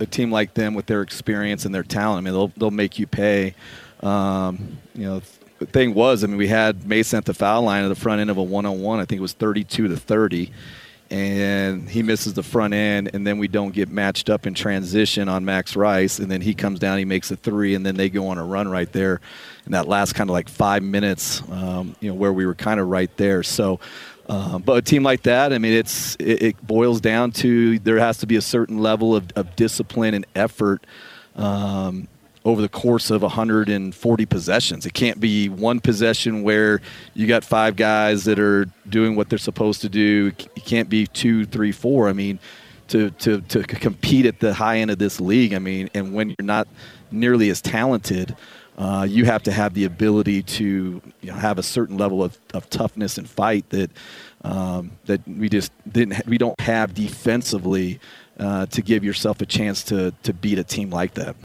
a team like them with their experience and their talent, I mean, they'll they'll make you pay. Um, you know, the thing was, I mean, we had Mason at the foul line at the front end of a one-on-one. I think it was 32 to 30, and he misses the front end, and then we don't get matched up in transition on Max Rice, and then he comes down, he makes a three, and then they go on a run right there in that last kind of like five minutes, um, you know, where we were kind of right there. So. Um, but a team like that, I mean, it's it, it, boils down to there has to be a certain level of, of discipline and effort um, over the course of 140 possessions. It can't be one possession where you got five guys that are doing what they're supposed to do. It can't be two, three, four. I mean, to, to, to compete at the high end of this league, I mean, and when you're not nearly as talented, uh, you have to have the ability to you know, have a certain level of, of toughness and fight that um, that we just didn't we don't have defensively uh, to give yourself a chance to to beat a team like that.